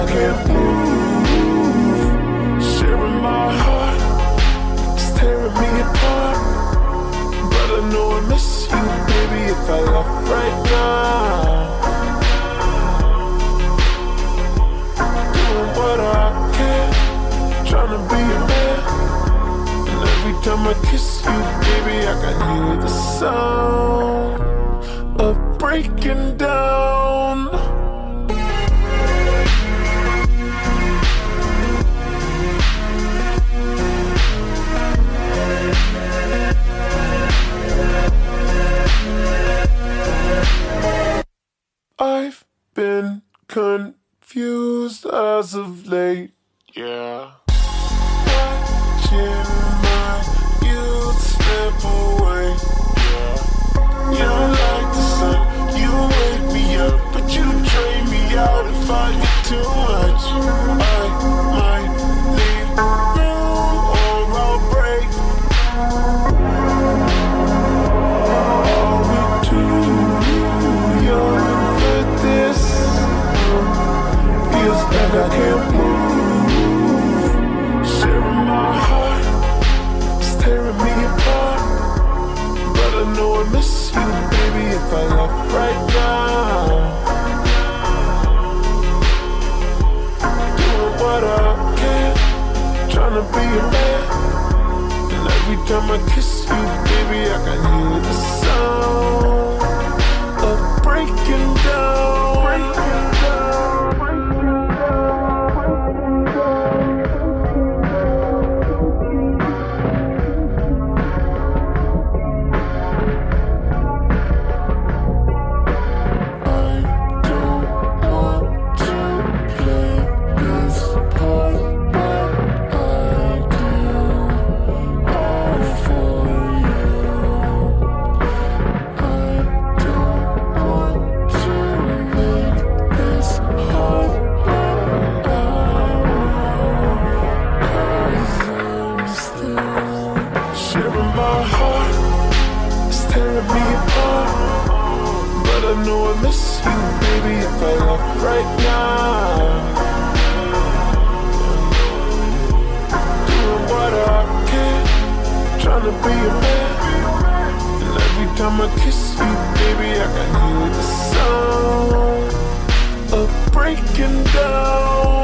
I can't move Sharing my heart It's tearing me apart. But I know I miss you, baby If I left right now. Doing what I can Trying to be a man. And every time I kiss you, baby I can hear the sound Of breaking down. Confused as of late. Yeah. Watching my youth slip miss you, baby, if I left right now. Doing what I can, trying to be a man. And every time I kiss you, baby, I can hear the sound I know I miss you, baby, if I left right now. Doing what I can, trying to be a man. And every time I kiss you, baby, I can hear the sound of breaking down.